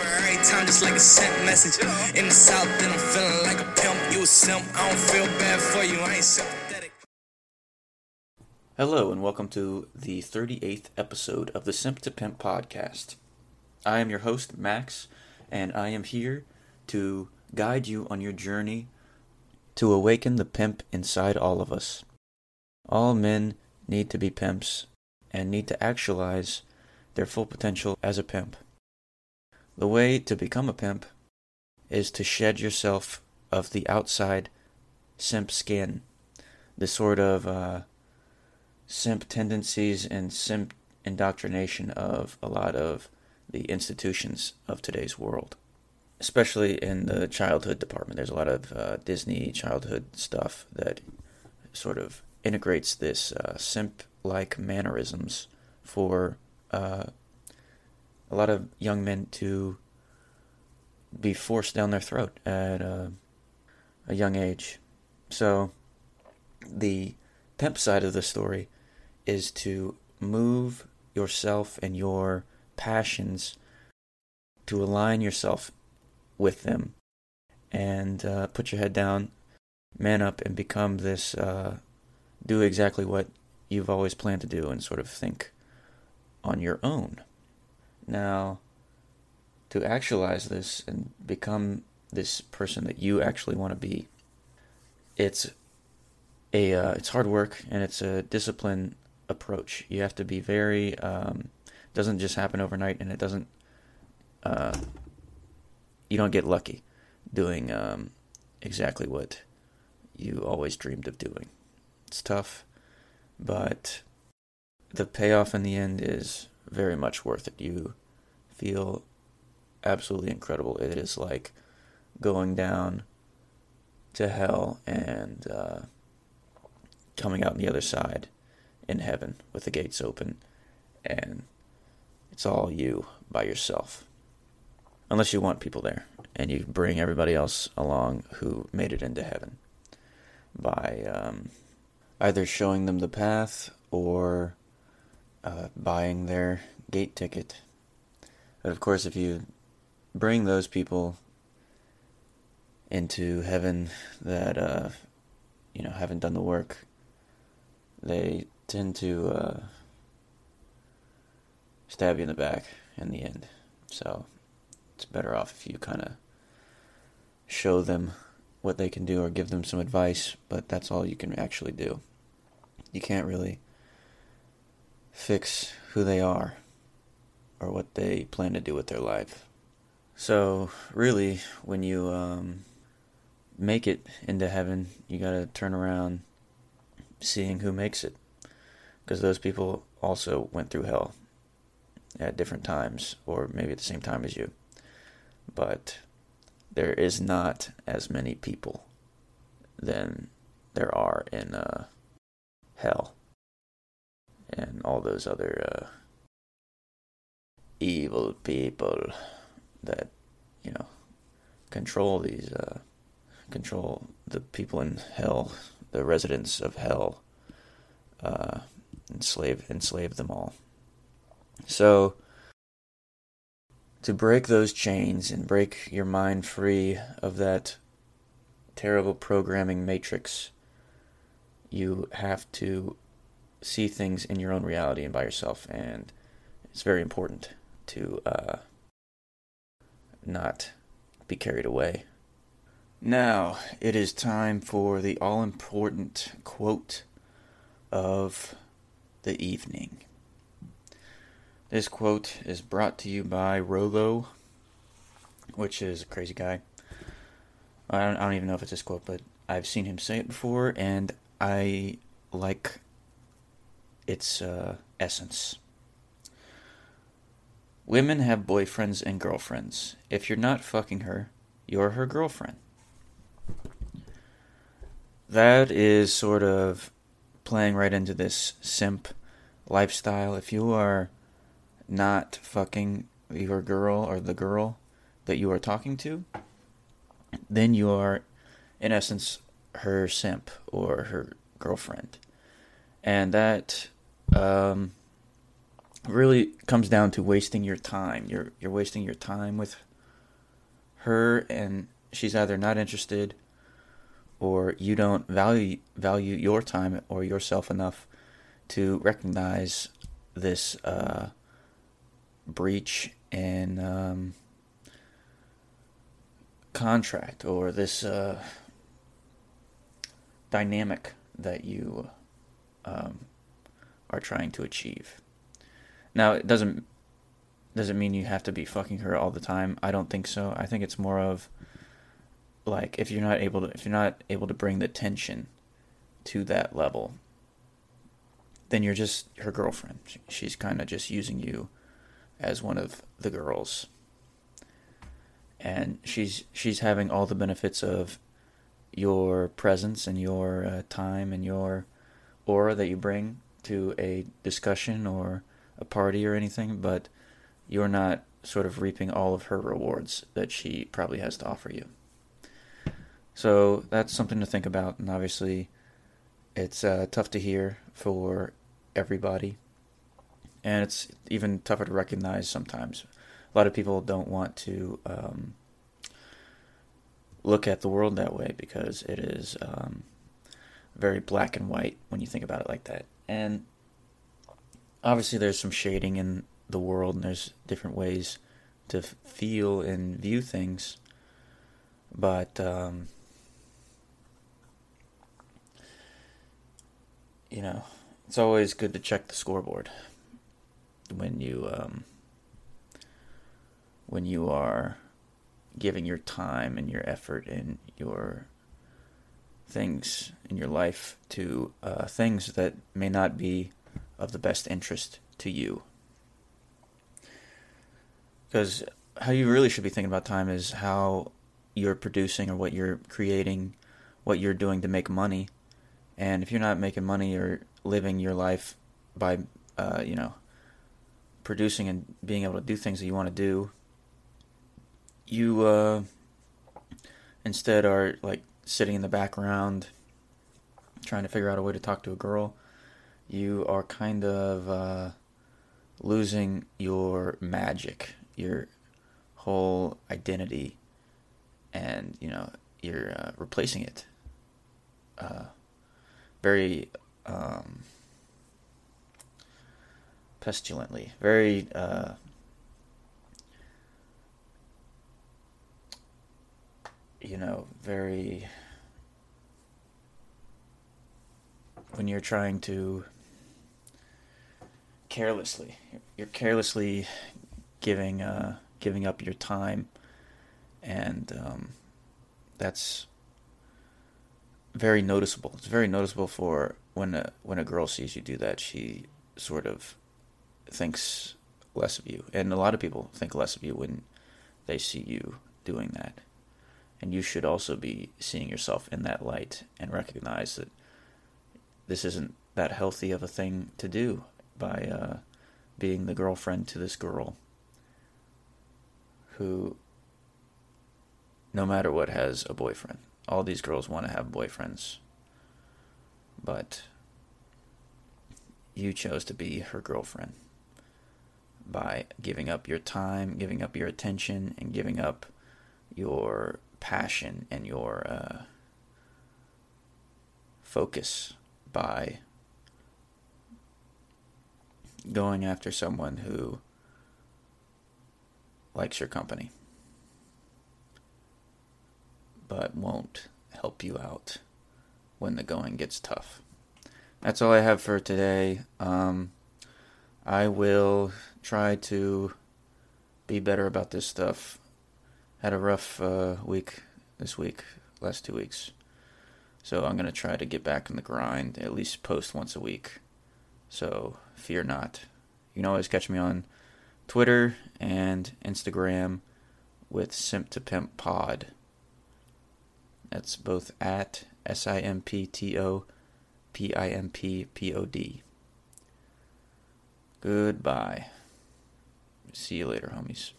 Never every time, just like a sent message. In the south, then I'm feeling like a pimp. You a simp, I don't feel bad for you, I ain't sympathetic. Hello, and welcome to the 38th episode of the Simp to Pimp podcast. I am your host, Max, and I am here to guide you on your journey to awaken the pimp inside all of us. All men need to be pimps and need to actualize their full potential as a pimp. The way to become a pimp is to shed yourself of the outside simp skin, the sort of uh, simp tendencies and simp indoctrination of a lot of the institutions of today's world, especially in the childhood department. There's a lot of uh, Disney childhood stuff that sort of integrates this uh, simp like mannerisms for uh, a lot of young men to be forced down their throat at a, a young age. So, the pimp side of the story is to move yourself and your passions to align yourself with them and uh, put your head down, man up, and become this, uh, do exactly what you've always planned to do and sort of think on your own. Now, to actualize this and become this person that you actually want to be, it's a uh, it's hard work and it's a discipline approach. You have to be very. Um, doesn't just happen overnight, and it doesn't. Uh, you don't get lucky doing um, exactly what you always dreamed of doing. It's tough, but the payoff in the end is very much worth it. You feel absolutely incredible. It is like going down to hell and uh, coming out on the other side in heaven with the gates open, and it's all you by yourself. Unless you want people there and you bring everybody else along who made it into heaven by um, either showing them the path or uh, buying their gate ticket. But of course, if you bring those people into heaven that uh, you know haven't done the work, they tend to uh, stab you in the back in the end. So it's better off if you kind of show them what they can do or give them some advice, but that's all you can actually do. You can't really fix who they are or what they plan to do with their life. So, really, when you um, make it into heaven, you got to turn around seeing who makes it. Because those people also went through hell at different times, or maybe at the same time as you. But there is not as many people than there are in uh, hell and all those other uh, evil people that you know control these uh, control the people in hell, the residents of hell, uh, enslave enslave them all. So to break those chains and break your mind free of that terrible programming matrix, you have to see things in your own reality and by yourself, and it's very important to uh, not be carried away. Now, it is time for the all important quote of the evening. This quote is brought to you by Rollo, which is a crazy guy. I don't, I don't even know if it's his quote, but I've seen him say it before, and I like its uh, essence. Women have boyfriends and girlfriends. If you're not fucking her, you're her girlfriend. That is sort of playing right into this simp lifestyle. If you are not fucking your girl or the girl that you are talking to, then you are, in essence, her simp or her girlfriend. And that um, really comes down to wasting your time. You're you're wasting your time with her and she's either not interested or you don't value value your time or yourself enough to recognize this uh, breach in um, contract or this uh, dynamic that you um, are trying to achieve. Now, it doesn't doesn't mean you have to be fucking her all the time. I don't think so. I think it's more of like if you're not able to if you're not able to bring the tension to that level, then you're just her girlfriend. She's kind of just using you as one of the girls. And she's she's having all the benefits of your presence and your uh, time and your aura that you bring to a discussion or a party or anything, but you're not sort of reaping all of her rewards that she probably has to offer you. So that's something to think about, and obviously, it's uh, tough to hear for everybody, and it's even tougher to recognize sometimes. A lot of people don't want to um, look at the world that way because it is um, very black and white when you think about it like that. And obviously, there's some shading in the world, and there's different ways to feel and view things. But um, you know, it's always good to check the scoreboard when you um, when you are giving your time and your effort and your things in your life to uh, things that may not be of the best interest to you. Because how you really should be thinking about time is how you're producing or what you're creating, what you're doing to make money. And if you're not making money or living your life by, uh, you know, producing and being able to do things that you want to do, you uh, instead are like sitting in the background trying to figure out a way to talk to a girl, you are kind of uh, losing your magic, your whole identity, and you know you're uh, replacing it uh, very um, pestilently, very uh, you know, very. When you're trying to carelessly, you're carelessly giving uh, giving up your time, and um, that's very noticeable. It's very noticeable for when a when a girl sees you do that. She sort of thinks less of you, and a lot of people think less of you when they see you doing that. And you should also be seeing yourself in that light and recognize that this isn't that healthy of a thing to do by uh, being the girlfriend to this girl who, no matter what, has a boyfriend. All these girls want to have boyfriends. But you chose to be her girlfriend by giving up your time, giving up your attention, and giving up your passion and your uh, focus by going after someone who likes your company but won't help you out when the going gets tough. That's all I have for today. Um, I will try to be better about this stuff had a rough uh, week this week, last two weeks. So I'm going to try to get back in the grind, at least post once a week. So fear not. You can always catch me on Twitter and Instagram with Simp to Pimp Pod. That's both at S I M P T O P I M P P O D. Goodbye. See you later, homies.